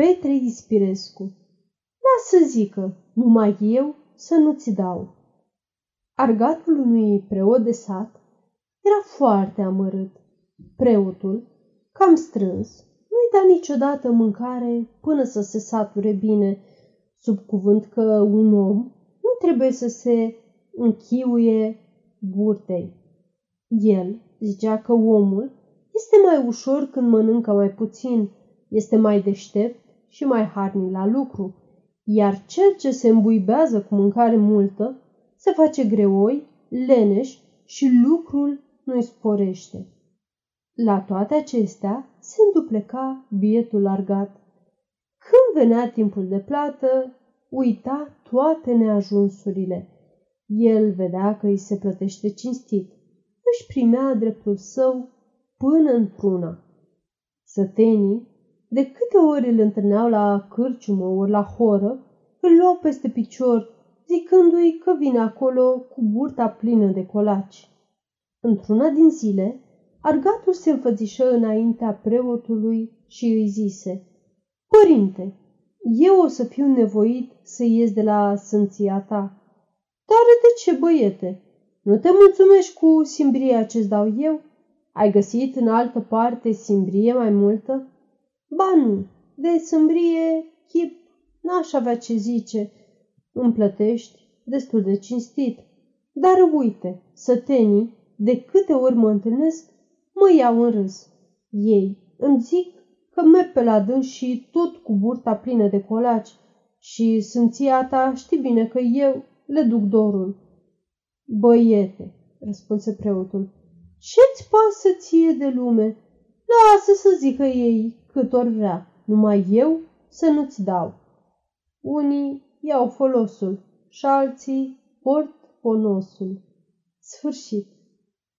Petre Ispirescu Lasă zică, numai eu să nu ți dau. Argatul unui preot de sat era foarte amărât. Preotul, cam strâns, nu-i da niciodată mâncare până să se sature bine, sub cuvânt că un om nu trebuie să se închiuie burtei. El zicea că omul este mai ușor când mănâncă mai puțin, este mai deștept și mai harnic la lucru, iar cel ce se îmbuibează cu mâncare multă se face greoi, leneș și lucrul nu-i sporește. La toate acestea se îndupleca bietul argat. Când venea timpul de plată, uita toate neajunsurile. El vedea că îi se plătește cinstit. Își primea dreptul său până într-una. Sătenii, de câte ori îl întâlneau la cârciumă ori la horă, îl luau peste picior, zicându-i că vine acolo cu burta plină de colaci. Într-una din zile, argatul se înfățișă înaintea preotului și îi zise, Părinte, eu o să fiu nevoit să ies de la sânția ta. Dar de ce, băiete? Nu te mulțumești cu simbria ce-ți dau eu? Ai găsit în altă parte simbrie mai multă? Ba nu, de simbrie chip n-aș avea ce zice. Îmi plătești destul de cinstit. Dar uite, sătenii, de câte ori mă întâlnesc, mă iau în râs. Ei îmi zic că merg pe la dâns și tot cu burta plină de colaci și sânția ta știi bine că eu le duc dorul. Băiete, răspunse preotul, ce-ți pasă ție de lume? Lasă să zică ei cât ori vrea, numai eu să nu-ți dau. Unii iau folosul și alții port ponosul. Sfârșit.